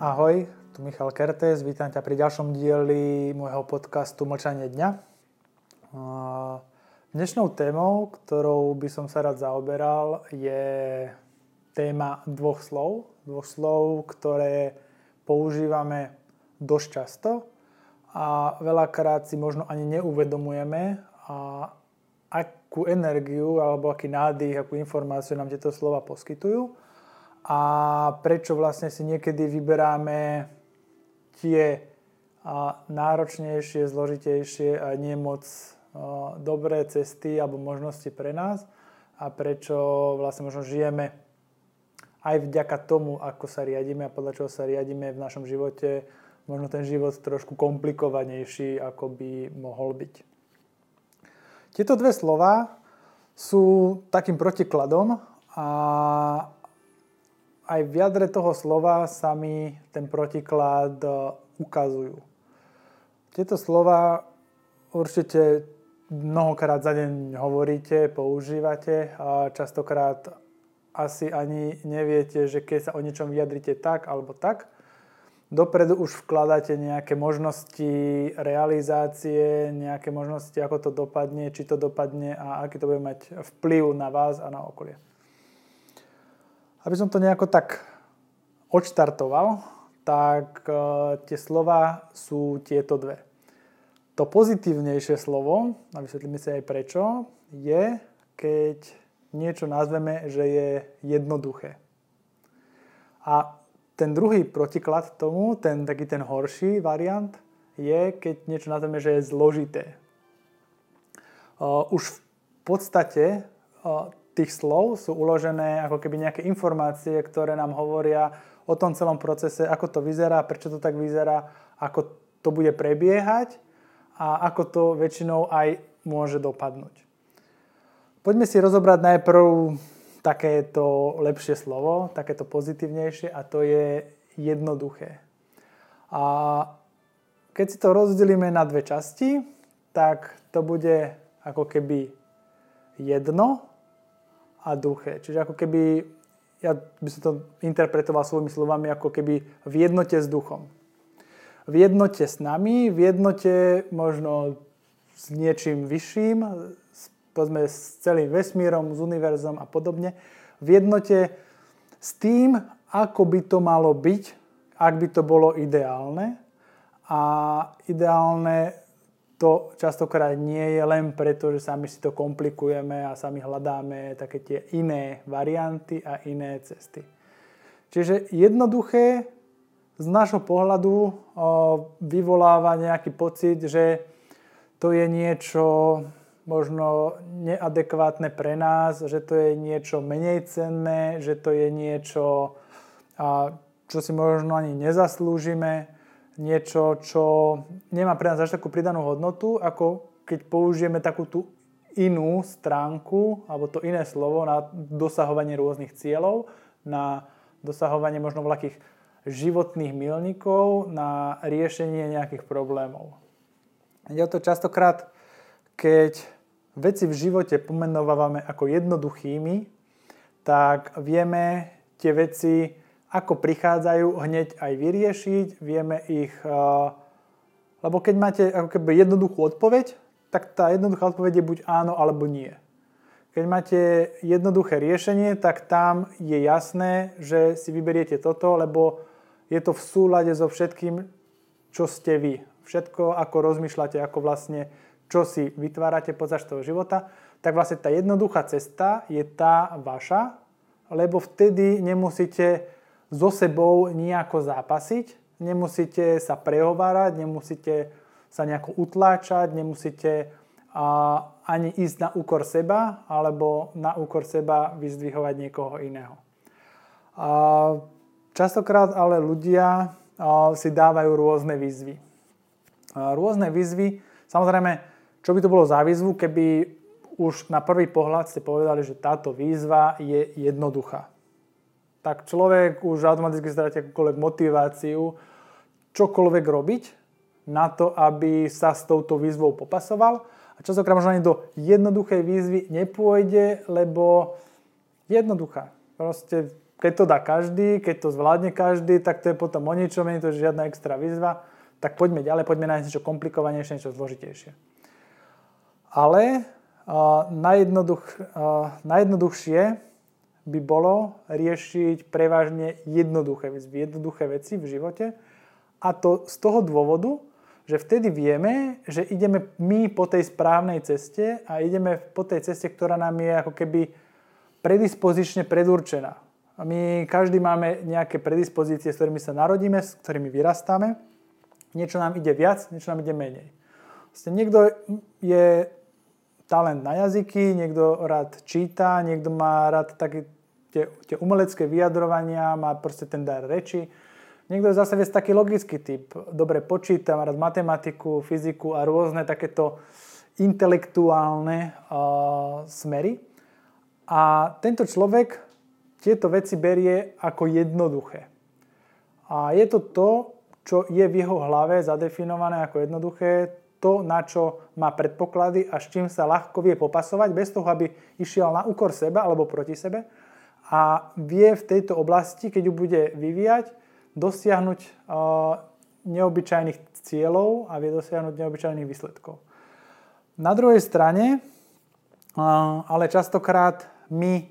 Ahoj, tu Michal Kertes, vítam ťa pri ďalšom dieli môjho podcastu Mlčanie dňa. Dnešnou témou, ktorou by som sa rád zaoberal, je téma dvoch slov. Dvoch slov, ktoré používame dosť často a veľakrát si možno ani neuvedomujeme, a akú energiu alebo aký nádych, akú informáciu nám tieto slova poskytujú a prečo vlastne si niekedy vyberáme tie náročnejšie, zložitejšie a nie moc dobré cesty alebo možnosti pre nás a prečo vlastne možno žijeme aj vďaka tomu, ako sa riadíme a podľa čoho sa riadíme v našom živote, možno ten život trošku komplikovanejší, ako by mohol byť. Tieto dve slova sú takým protikladom a aj v jadre toho slova sa mi ten protiklad e, ukazujú. Tieto slova určite mnohokrát za deň hovoríte, používate a častokrát asi ani neviete, že keď sa o niečom vyjadrite tak alebo tak, dopredu už vkladáte nejaké možnosti realizácie, nejaké možnosti, ako to dopadne, či to dopadne a aký to bude mať vplyv na vás a na okolie. Aby som to nejako tak odštartoval, tak e, tie slova sú tieto dve. To pozitívnejšie slovo, a vysvetlíme si aj prečo, je, keď niečo nazveme, že je jednoduché. A ten druhý protiklad tomu, ten taký ten horší variant, je, keď niečo nazveme, že je zložité. Uh, už v podstate uh, tých slov sú uložené ako keby nejaké informácie, ktoré nám hovoria o tom celom procese, ako to vyzerá, prečo to tak vyzerá, ako to bude prebiehať a ako to väčšinou aj môže dopadnúť. Poďme si rozobrať najprv takéto lepšie slovo, takéto pozitívnejšie a to je jednoduché. A keď si to rozdelíme na dve časti, tak to bude ako keby jedno a duché. Čiže ako keby, ja by som to interpretoval svojimi slovami, ako keby v jednote s duchom. V jednote s nami, v jednote možno s niečím vyšším, povedzme s celým vesmírom, s univerzom a podobne. V jednote s tým, ako by to malo byť, ak by to bolo ideálne. A ideálne to častokrát nie je len preto, že sami si to komplikujeme a sami hľadáme také tie iné varianty a iné cesty. Čiže jednoduché z nášho pohľadu vyvoláva nejaký pocit, že to je niečo možno neadekvátne pre nás, že to je niečo menej cenné, že to je niečo, čo si možno ani nezaslúžime, niečo, čo nemá pre nás až takú pridanú hodnotu, ako keď použijeme takú tú inú stránku, alebo to iné slovo na dosahovanie rôznych cieľov, na dosahovanie možno vlakých životných milníkov, na riešenie nejakých problémov. Je to častokrát, keď veci v živote pomenovávame ako jednoduchými, tak vieme tie veci ako prichádzajú, hneď aj vyriešiť, vieme ich... Lebo keď máte ako keby jednoduchú odpoveď, tak tá jednoduchá odpoveď je buď áno alebo nie. Keď máte jednoduché riešenie, tak tam je jasné, že si vyberiete toto, lebo je to v súlade so všetkým, čo ste vy. Všetko, ako rozmýšľate, ako vlastne, čo si vytvárate počas toho života, tak vlastne tá jednoduchá cesta je tá vaša, lebo vtedy nemusíte so sebou nejako zápasiť, nemusíte sa prehovárať, nemusíte sa nejako utláčať, nemusíte a, ani ísť na úkor seba, alebo na úkor seba vyzdvihovať niekoho iného. A, častokrát ale ľudia a, si dávajú rôzne výzvy. A, rôzne výzvy, samozrejme, čo by to bolo za výzvu, keby už na prvý pohľad ste povedali, že táto výzva je jednoduchá tak človek už automaticky stráti akúkoľvek motiváciu čokoľvek robiť na to, aby sa s touto výzvou popasoval. A častokrát možno ani do jednoduchej výzvy nepôjde, lebo jednoduchá. Proste keď to dá každý, keď to zvládne každý, tak to je potom o ničom, nie je to žiadna extra výzva. Tak poďme ďalej, poďme nájsť niečo komplikovanejšie, niečo zložitejšie. Ale uh, najjednoduch, uh, najjednoduchšie by bolo riešiť prevažne jednoduché, jednoduché veci v živote. A to z toho dôvodu, že vtedy vieme, že ideme my po tej správnej ceste a ideme po tej ceste, ktorá nám je ako keby predispozične predurčená. A my každý máme nejaké predispozície, s ktorými sa narodíme, s ktorými vyrastáme. Niečo nám ide viac, niečo nám ide menej. Vlastne niekto je talent na jazyky, niekto rád číta, niekto má rád také tie, tie umelecké vyjadrovania, má proste ten dar reči. Niekto je zase viac taký logický typ. Dobre počíta, má rád matematiku, fyziku a rôzne takéto intelektuálne uh, smery. A tento človek tieto veci berie ako jednoduché. A je to to, čo je v jeho hlave zadefinované ako jednoduché, to, na čo má predpoklady a s čím sa ľahko vie popasovať, bez toho, aby išiel na úkor seba alebo proti sebe. A vie v tejto oblasti, keď ju bude vyvíjať, dosiahnuť neobyčajných cieľov a vie dosiahnuť neobyčajných výsledkov. Na druhej strane, ale častokrát my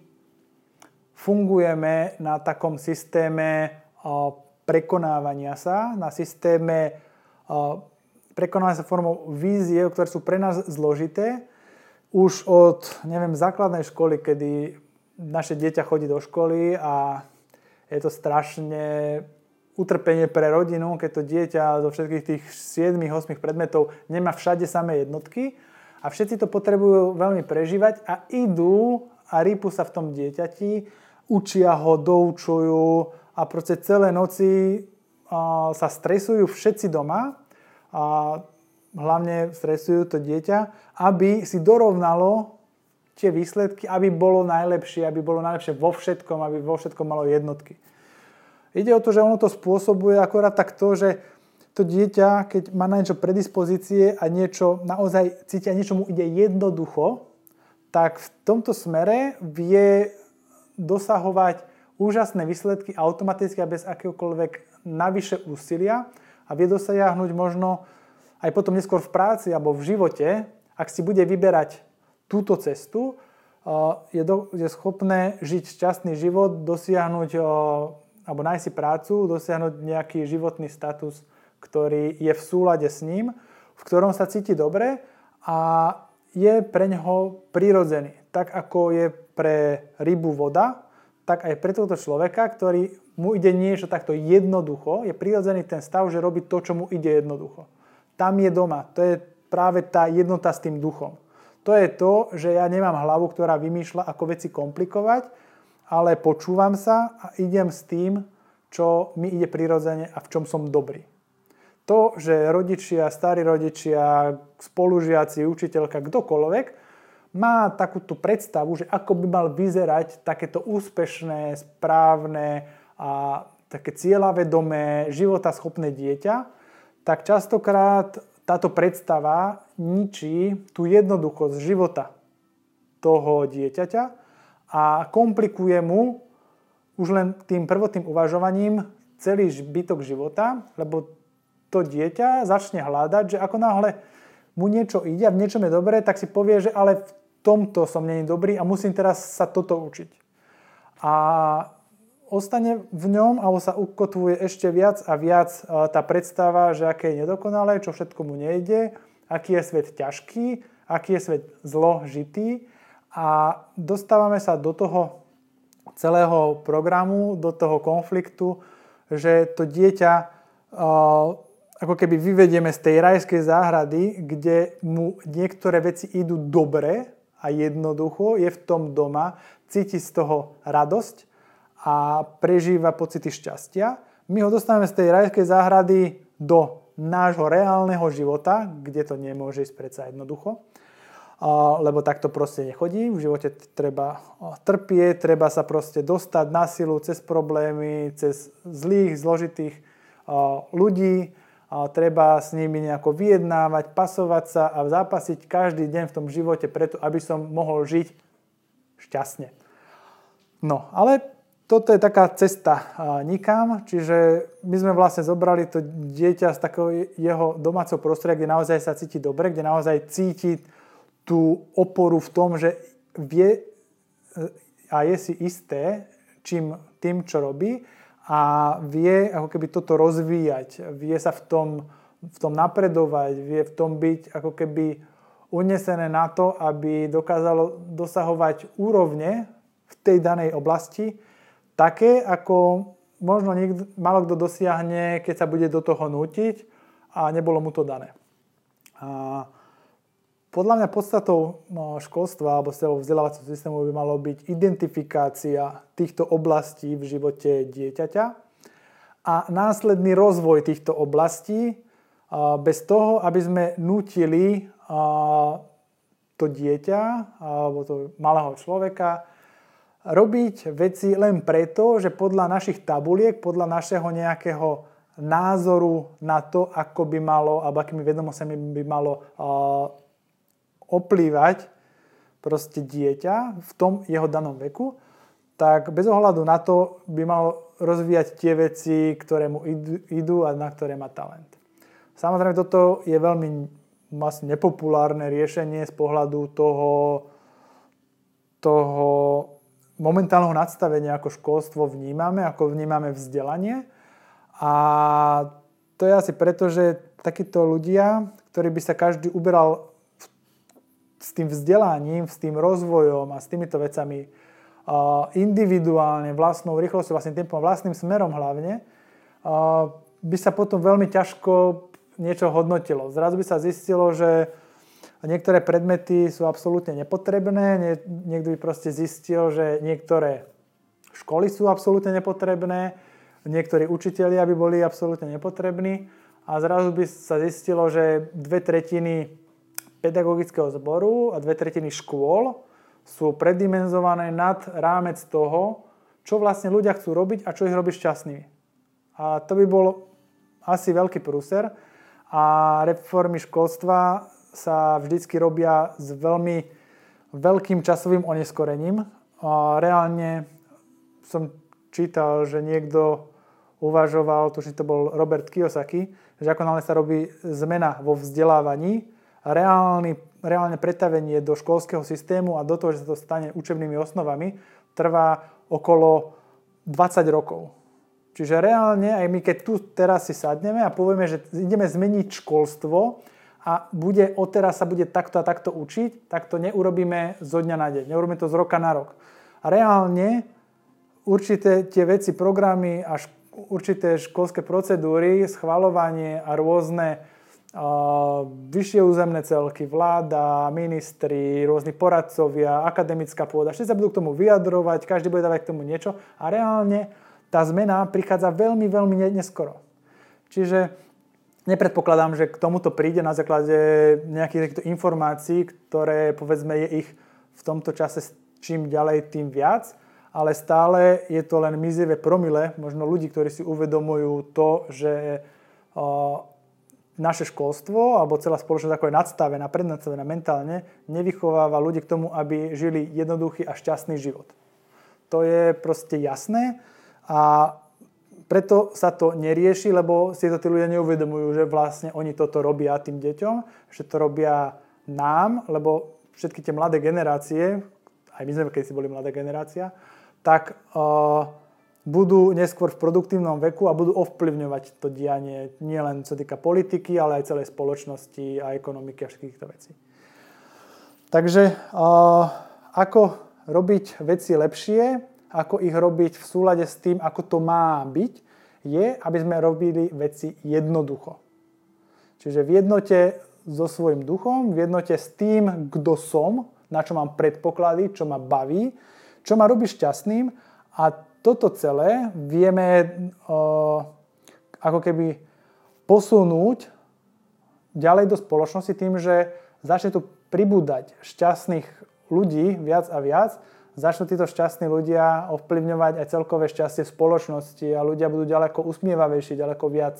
fungujeme na takom systéme prekonávania sa, na systéme prekonávania sa formou vízie, ktoré sú pre nás zložité. Už od, neviem, základnej školy, kedy naše dieťa chodí do školy a je to strašne utrpenie pre rodinu, keď to dieťa zo všetkých tých 7-8 predmetov nemá všade samé jednotky a všetci to potrebujú veľmi prežívať a idú a rýpu sa v tom dieťati, učia ho, doučujú a proste celé noci sa stresujú všetci doma a hlavne stresujú to dieťa, aby si dorovnalo tie výsledky, aby bolo najlepšie, aby bolo najlepšie vo všetkom, aby vo všetkom malo jednotky. Ide o to, že ono to spôsobuje akorát tak to, že to dieťa, keď má na niečo predispozície a niečo naozaj cíti a niečo mu ide jednoducho, tak v tomto smere vie dosahovať úžasné výsledky automaticky a bez akéhokoľvek navyše úsilia a vie dosiahnuť možno aj potom neskôr v práci alebo v živote, ak si bude vyberať túto cestu, je, do, je schopné žiť šťastný život, dosiahnuť alebo nájsť si prácu, dosiahnuť nejaký životný status, ktorý je v súlade s ním, v ktorom sa cíti dobre a je pre neho prirodzený. Tak ako je pre rybu voda, tak aj pre tohto človeka, ktorý mu ide niečo takto jednoducho, je prirodzený ten stav, že robí to, čo mu ide jednoducho. Tam je doma. To je práve tá jednota s tým duchom. To je to, že ja nemám hlavu, ktorá vymýšľa, ako veci komplikovať, ale počúvam sa a idem s tým, čo mi ide prirodzene a v čom som dobrý. To, že rodičia, starí rodičia, spolužiaci, učiteľka, kdokoľvek má takúto predstavu, že ako by mal vyzerať takéto úspešné, správne, a také cieľavedomé, životaschopné dieťa, tak častokrát táto predstava ničí tú jednoduchosť života toho dieťaťa a komplikuje mu už len tým prvotným uvažovaním celý zbytok života, lebo to dieťa začne hľadať, že ako náhle mu niečo ide a v niečom je dobré, tak si povie, že ale v tomto som není dobrý a musím teraz sa toto učiť. A ostane v ňom alebo sa ukotvuje ešte viac a viac e, tá predstava, že aké je nedokonalé, čo všetko mu nejde, aký je svet ťažký, aký je svet zložitý a dostávame sa do toho celého programu, do toho konfliktu, že to dieťa e, ako keby vyvedieme z tej rajskej záhrady, kde mu niektoré veci idú dobre a jednoducho, je v tom doma, cíti z toho radosť a prežíva pocity šťastia. My ho dostávame z tej rajskej záhrady do nášho reálneho života, kde to nemôže ísť predsa jednoducho, lebo takto proste nechodí. V živote treba trpieť, treba sa proste dostať na silu cez problémy, cez zlých, zložitých ľudí, treba s nimi nejako vyjednávať, pasovať sa a zápasiť každý deň v tom živote preto, aby som mohol žiť šťastne. No, ale toto je taká cesta nikam, čiže my sme vlastne zobrali to dieťa z takého jeho domáceho prostredia, kde naozaj sa cíti dobre, kde naozaj cíti tú oporu v tom, že vie a je si isté čím, tým, čo robí a vie ako keby toto rozvíjať, vie sa v tom, v tom napredovať, vie v tom byť ako keby unesené na to, aby dokázalo dosahovať úrovne v tej danej oblasti, také, ako možno niekto, malo kto dosiahne, keď sa bude do toho nútiť a nebolo mu to dané. A podľa mňa podstatou no, školstva alebo vzdelávacieho systému by malo byť identifikácia týchto oblastí v živote dieťaťa a následný rozvoj týchto oblastí bez toho, aby sme nutili to dieťa alebo to malého človeka robiť veci len preto, že podľa našich tabuliek, podľa našeho nejakého názoru na to, ako by malo, alebo akými vedomostami by malo oplývať proste dieťa v tom jeho danom veku, tak bez ohľadu na to by mal rozvíjať tie veci, ktoré mu idú a na ktoré má talent. Samozrejme, toto je veľmi vlastne nepopulárne riešenie z pohľadu toho, toho momentálneho nadstavenia, ako školstvo vnímame, ako vnímame vzdelanie. A to je asi preto, že takíto ľudia, ktorí by sa každý uberal s tým vzdelaním, s tým rozvojom a s týmito vecami individuálne, vlastnou rýchlosťou, vlastným tempom, vlastným smerom hlavne, by sa potom veľmi ťažko niečo hodnotilo. Zrazu by sa zistilo, že niektoré predmety sú absolútne nepotrebné, niekto by proste zistil, že niektoré školy sú absolútne nepotrebné, niektorí učitelia by boli absolútne nepotrební a zrazu by sa zistilo, že dve tretiny pedagogického zboru a dve tretiny škôl sú predimenzované nad rámec toho, čo vlastne ľudia chcú robiť a čo ich robí šťastnými. A to by bol asi veľký prúser a reformy školstva sa vždycky robia s veľmi veľkým časovým oneskorením. A reálne som čítal, že niekto uvažoval, tuším to bol Robert Kiyosaki, že ako sa robí zmena vo vzdelávaní, reálny, reálne pretavenie do školského systému a do toho, že sa to stane učebnými osnovami, trvá okolo 20 rokov. Čiže reálne, aj my keď tu teraz si sadneme a povieme, že ideme zmeniť školstvo, a bude, odteraz sa bude takto a takto učiť, tak to neurobíme zo dňa na deň. Neurobíme to z roka na rok. A reálne určité tie veci, programy a šk- určité školské procedúry, schvalovanie a rôzne vyššie územné celky, vláda, ministri, rôzni poradcovia, akademická pôda, všetci sa budú k tomu vyjadrovať, každý bude dávať k tomu niečo a reálne tá zmena prichádza veľmi, veľmi neskoro. Čiže nepredpokladám, že k tomuto príde na základe nejakých takýchto informácií, ktoré povedzme je ich v tomto čase čím ďalej, tým viac, ale stále je to len mizivé promile, možno ľudí, ktorí si uvedomujú to, že naše školstvo alebo celá spoločnosť ako je nadstavená, prednastavená mentálne, nevychováva ľudí k tomu, aby žili jednoduchý a šťastný život. To je proste jasné a preto sa to nerieši, lebo si to tí ľudia neuvedomujú, že vlastne oni toto robia tým deťom, že to robia nám, lebo všetky tie mladé generácie, aj my sme keď si boli mladá generácia, tak uh, budú neskôr v produktívnom veku a budú ovplyvňovať to dianie nielen čo týka politiky, ale aj celej spoločnosti a ekonomiky a všetkých týchto vecí. Takže ako robiť veci lepšie, ako ich robiť v súlade s tým, ako to má byť, je, aby sme robili veci jednoducho. Čiže v jednote so svojím duchom, v jednote s tým, kto som, na čo mám predpoklady, čo ma baví, čo ma robí šťastným a toto celé vieme uh, ako keby posunúť ďalej do spoločnosti tým, že začne tu pribúdať šťastných ľudí viac a viac. Začnú títo šťastní ľudia ovplyvňovať aj celkové šťastie v spoločnosti a ľudia budú ďaleko usmievavejší, ďaleko viac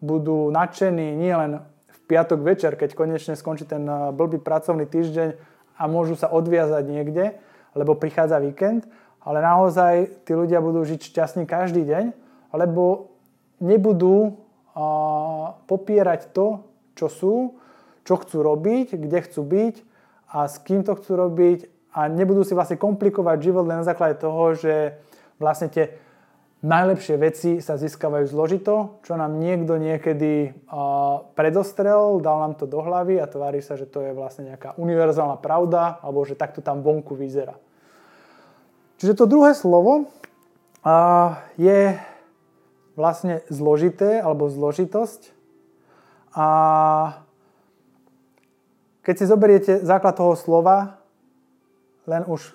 budú nadšení nielen v piatok večer, keď konečne skončí ten eh, blbý pracovný týždeň a môžu sa odviazať niekde, lebo prichádza víkend, ale naozaj tí ľudia budú žiť šťastní každý deň, lebo nebudú a, popierať to, čo sú, čo chcú robiť, kde chcú byť a s kým to chcú robiť a nebudú si vlastne komplikovať život len na základe toho, že vlastne tie najlepšie veci sa získavajú zložito, čo nám niekto niekedy uh, predostrel, dal nám to do hlavy a tvári sa, že to je vlastne nejaká univerzálna pravda alebo že takto tam vonku vyzerá. Čiže to druhé slovo je vlastne zložité alebo zložitosť. A keď si zoberiete základ toho slova, len už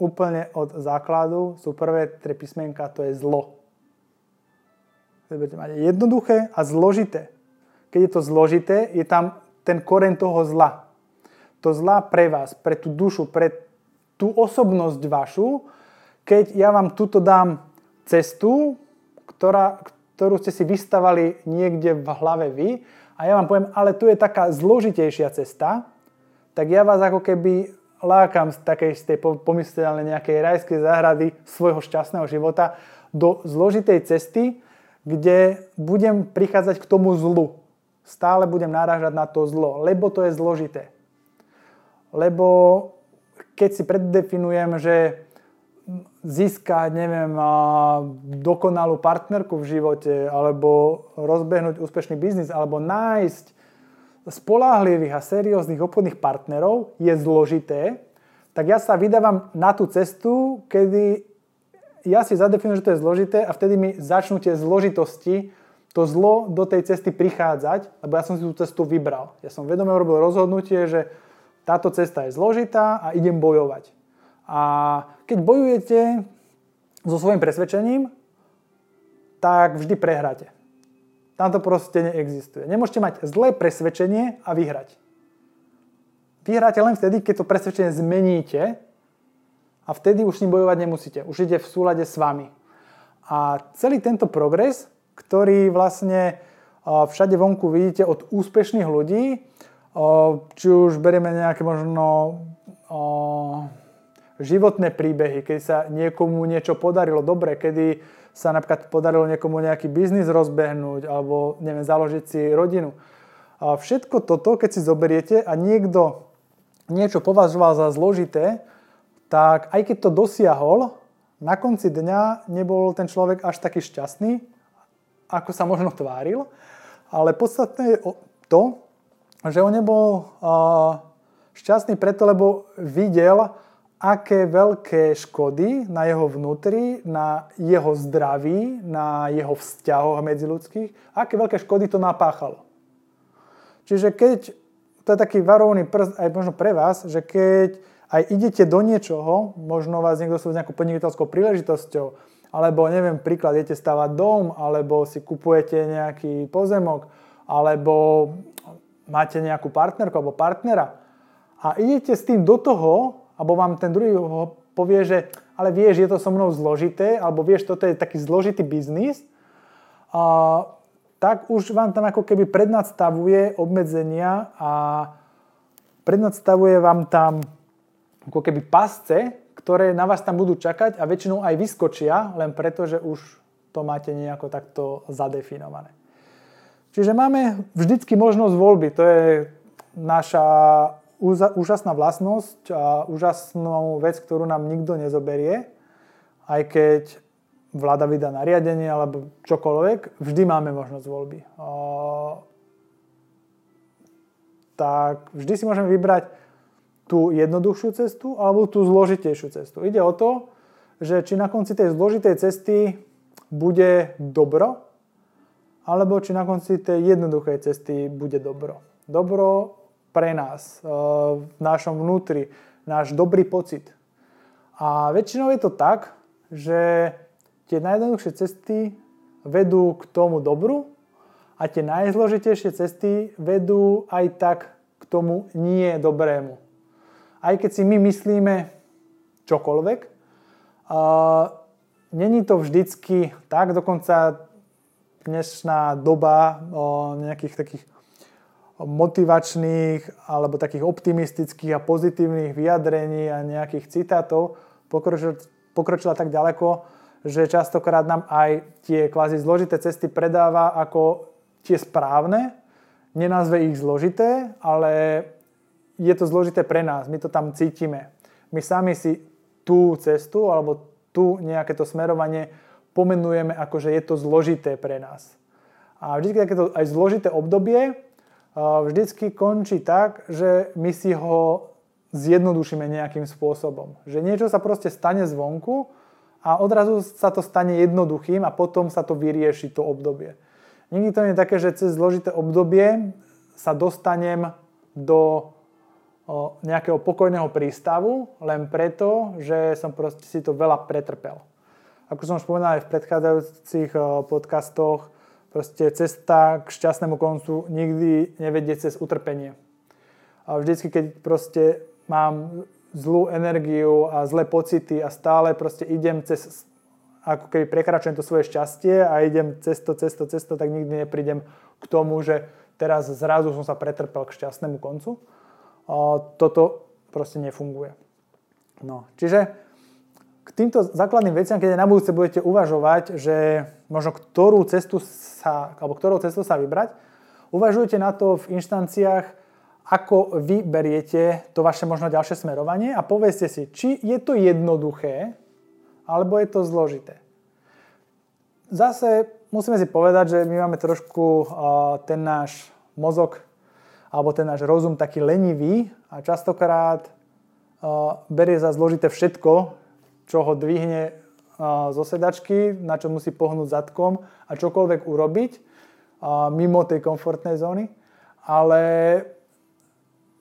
úplne od základu sú prvé tri písmenka, to je zlo. Budete mať jednoduché a zložité. Keď je to zložité, je tam ten koren toho zla. To zla pre vás, pre tú dušu, pre tú osobnosť vašu, keď ja vám tuto dám cestu, ktorá, ktorú ste si vystavali niekde v hlave vy a ja vám poviem, ale tu je taká zložitejšia cesta, tak ja vás ako keby lákam z takej z tej pomysliteľnej nejakej rajskej záhrady svojho šťastného života do zložitej cesty, kde budem prichádzať k tomu zlu. Stále budem narážať na to zlo, lebo to je zložité. Lebo keď si preddefinujem, že získať, neviem, dokonalú partnerku v živote, alebo rozbehnúť úspešný biznis, alebo nájsť spolahlivých a serióznych obchodných partnerov je zložité, tak ja sa vydávam na tú cestu, kedy ja si zadefinujem, že to je zložité a vtedy mi začnú tie zložitosti, to zlo do tej cesty prichádzať, lebo ja som si tú cestu vybral. Ja som vedome urobil rozhodnutie, že táto cesta je zložitá a idem bojovať. A keď bojujete so svojím presvedčením, tak vždy prehráte. Tam to proste neexistuje. Nemôžete mať zlé presvedčenie a vyhrať. Vyhráte len vtedy, keď to presvedčenie zmeníte a vtedy už s ním bojovať nemusíte. Už ide v súlade s vami. A celý tento progres, ktorý vlastne všade vonku vidíte od úspešných ľudí, či už berieme nejaké možno životné príbehy, keď sa niekomu niečo podarilo dobre, kedy sa napríklad podarilo niekomu nejaký biznis rozbehnúť alebo neviem, založiť si rodinu. A všetko toto, keď si zoberiete a niekto niečo považoval za zložité, tak aj keď to dosiahol, na konci dňa nebol ten človek až taký šťastný, ako sa možno tváril, ale podstatné je to, že on nebol šťastný preto, lebo videl, aké veľké škody na jeho vnútri, na jeho zdraví, na jeho vzťahoch medziludských, aké veľké škody to napáchalo. Čiže keď, to je taký varovný prst aj možno pre vás, že keď aj idete do niečoho, možno vás niekto sú s nejakou podnikateľskou príležitosťou, alebo neviem, príklad, idete stavať dom, alebo si kupujete nejaký pozemok, alebo máte nejakú partnerku alebo partnera a idete s tým do toho, alebo vám ten druhý povie, že ale vieš, je to so mnou zložité, alebo vieš, toto je taký zložitý biznis, a, tak už vám tam ako keby prednadstavuje obmedzenia a prednadstavuje vám tam ako keby pasce, ktoré na vás tam budú čakať a väčšinou aj vyskočia, len preto, že už to máte nejako takto zadefinované. Čiže máme vždycky možnosť voľby. To je naša úžasná vlastnosť a úžasnú vec, ktorú nám nikto nezoberie, aj keď vláda vydá nariadenie alebo čokoľvek, vždy máme možnosť voľby. Tak vždy si môžeme vybrať tú jednoduchšiu cestu alebo tú zložitejšiu cestu. Ide o to, že či na konci tej zložitej cesty bude dobro, alebo či na konci tej jednoduchej cesty bude dobro. Dobro pre nás, eh, v našom vnútri, náš dobrý pocit. A väčšinou je to tak, že tie najjednoduchšie cesty vedú k tomu dobru a tie najzložitejšie cesty vedú aj tak k tomu nie dobrému. Aj keď si my myslíme čokoľvek, uh, není to vždycky tak, dokonca dnešná doba nejakých takých motivačných alebo takých optimistických a pozitívnych vyjadrení a nejakých citátov pokročil pokročila tak ďaleko, že častokrát nám aj tie kvázi zložité cesty predáva ako tie správne, nenazve ich zložité, ale je to zložité pre nás, my to tam cítime. My sami si tú cestu alebo tu nejaké to smerovanie pomenujeme ako, že je to zložité pre nás. A vždy takéto aj zložité obdobie vždycky končí tak, že my si ho zjednodušíme nejakým spôsobom. Že niečo sa proste stane zvonku a odrazu sa to stane jednoduchým a potom sa to vyrieši to obdobie. Nikdy to nie je také, že cez zložité obdobie sa dostanem do nejakého pokojného prístavu len preto, že som proste si to veľa pretrpel. Ako som už povedal aj v predchádzajúcich podcastoch, proste cesta k šťastnému koncu nikdy nevedie cez utrpenie. A vždycky, keď proste mám zlú energiu a zlé pocity a stále proste idem cez, ako keby prekračujem to svoje šťastie a idem cesto, cesto, cesto, tak nikdy neprídem k tomu, že teraz zrazu som sa pretrpel k šťastnému koncu. A toto proste nefunguje. No, čiže k týmto základným veciam, keď na budúce budete uvažovať, že možno ktorú cestu sa, alebo ktorou cestou sa vybrať, uvažujte na to v inštanciách, ako vy beriete to vaše možno ďalšie smerovanie a povedzte si, či je to jednoduché, alebo je to zložité. Zase musíme si povedať, že my máme trošku ten náš mozog alebo ten náš rozum taký lenivý a častokrát berie za zložité všetko, čo ho dvihne zo sedačky, na čo musí pohnúť zadkom a čokoľvek urobiť mimo tej komfortnej zóny. Ale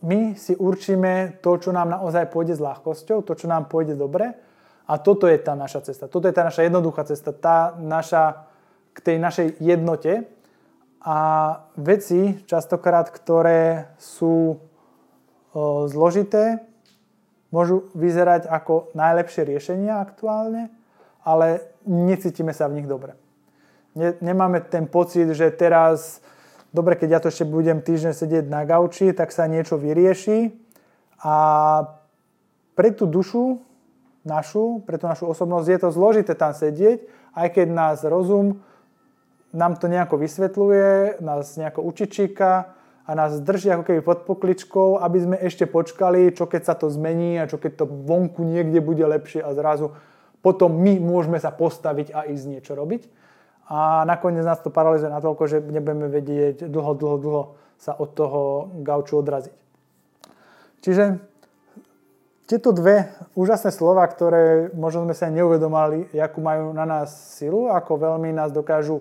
my si určíme to, čo nám naozaj pôjde s ľahkosťou, to, čo nám pôjde dobre a toto je tá naša cesta. Toto je tá naša jednoduchá cesta, tá naša, k tej našej jednote a veci častokrát, ktoré sú zložité, môžu vyzerať ako najlepšie riešenia aktuálne, ale necítime sa v nich dobre. Ne, nemáme ten pocit, že teraz dobre, keď ja to ešte budem týždeň sedieť na gauči, tak sa niečo vyrieši a pre tú dušu našu, pre tú našu osobnosť je to zložité tam sedieť, aj keď nás rozum nám to nejako vysvetľuje, nás nejako učičíka a nás drží ako keby pod pokličkou, aby sme ešte počkali, čo keď sa to zmení a čo keď to vonku niekde bude lepšie a zrazu potom my môžeme sa postaviť a ísť niečo robiť a nakoniec nás to paralizuje natoľko, že nebudeme vedieť dlho, dlho, dlho sa od toho gauču odraziť. Čiže tieto dve úžasné slova, ktoré možno sme sa neuvedomali, akú majú na nás silu, ako veľmi nás dokážu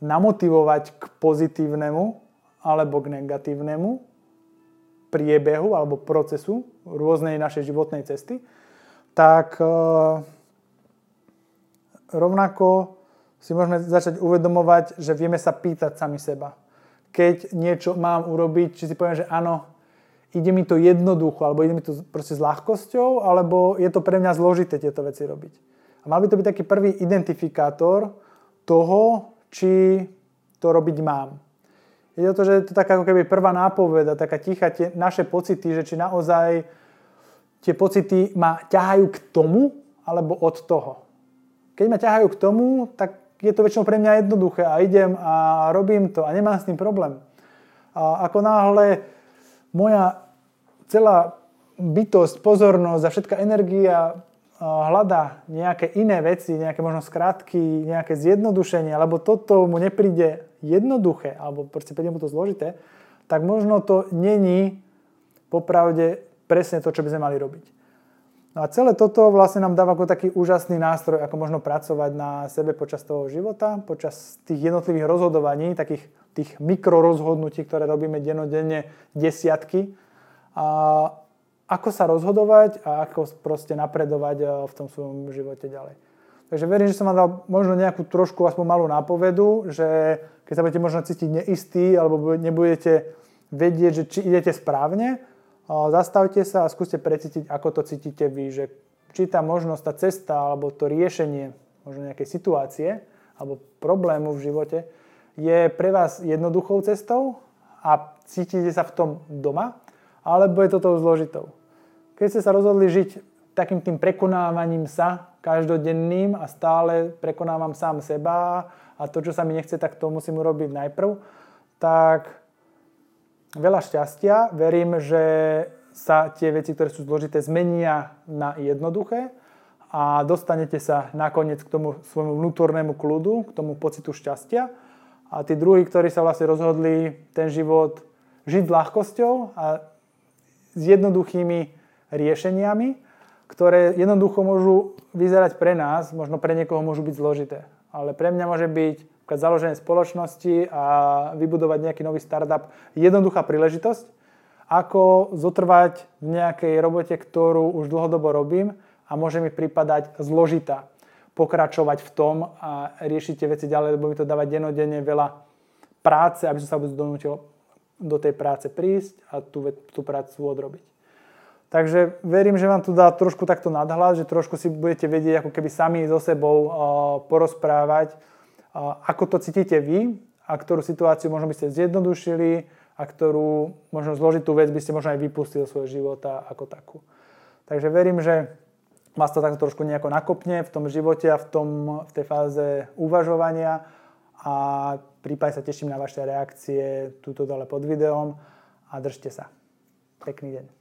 namotivovať k pozitívnemu alebo k negatívnemu priebehu alebo procesu rôznej našej životnej cesty, tak e, rovnako si môžeme začať uvedomovať, že vieme sa pýtať sami seba. Keď niečo mám urobiť, či si poviem, že áno, ide mi to jednoducho, alebo ide mi to proste s ľahkosťou, alebo je to pre mňa zložité tieto veci robiť. A mal by to byť taký prvý identifikátor toho, či to robiť mám. Ide o to, že je to taká ako keby prvá nápoveda, taká tichá tie naše pocity, že či naozaj tie pocity ma ťahajú k tomu, alebo od toho. Keď ma ťahajú k tomu, tak je to väčšinou pre mňa jednoduché a idem a robím to a nemám s tým problém. A ako náhle moja celá bytosť, pozornosť a všetká energia hľada nejaké iné veci, nejaké možno skratky, nejaké zjednodušenie, alebo toto mu nepríde jednoduché, alebo proste príde mu to zložité, tak možno to není popravde presne to, čo by sme mali robiť. No a celé toto vlastne nám dáva ako taký úžasný nástroj, ako možno pracovať na sebe počas toho života, počas tých jednotlivých rozhodovaní, takých tých mikrorozhodnutí, ktoré robíme denodenne desiatky. A ako sa rozhodovať a ako proste napredovať eh, v tom svojom živote ďalej. Takže verím, že som vám dal možno nejakú trošku aspoň malú nápovedu, že keď sa budete možno cítiť neistý alebo nebudete vedieť, že či idete správne, zastavte sa a skúste precítiť, ako to cítite vy, že či tá možnosť, tá cesta alebo to riešenie možno nejakej situácie alebo problému v živote je pre vás jednoduchou cestou a cítite sa v tom doma, alebo je to tou zložitou. Keď ste sa rozhodli žiť takým tým prekonávaním sa každodenným a stále prekonávam sám seba a to, čo sa mi nechce, tak to musím urobiť najprv, tak veľa šťastia. Verím, že sa tie veci, ktoré sú zložité, zmenia na jednoduché a dostanete sa nakoniec k tomu svojmu vnútornému kľudu, k tomu pocitu šťastia. A tí druhí, ktorí sa vlastne rozhodli ten život žiť s ľahkosťou a s jednoduchými riešeniami, ktoré jednoducho môžu vyzerať pre nás, možno pre niekoho môžu byť zložité. Ale pre mňa môže byť založenie spoločnosti a vybudovať nejaký nový startup jednoduchá príležitosť, ako zotrvať v nejakej robote, ktorú už dlhodobo robím a môže mi pripadať zložitá. Pokračovať v tom a riešiť tie veci ďalej, lebo mi to dáva denodenne veľa práce, aby som sa vôbec donútil do tej práce prísť a tú, tú prácu odrobiť. Takže verím, že vám tu dá trošku takto nadhľad, že trošku si budete vedieť ako keby sami so sebou porozprávať, ako to cítite vy a ktorú situáciu možno by ste zjednodušili a ktorú možno zložitú vec by ste možno aj vypustili svojho života ako takú. Takže verím, že vás to takto trošku nejako nakopne v tom živote a v, tom, v tej fáze uvažovania a prípadne sa teším na vaše reakcie túto dole pod videom a držte sa. Pekný deň.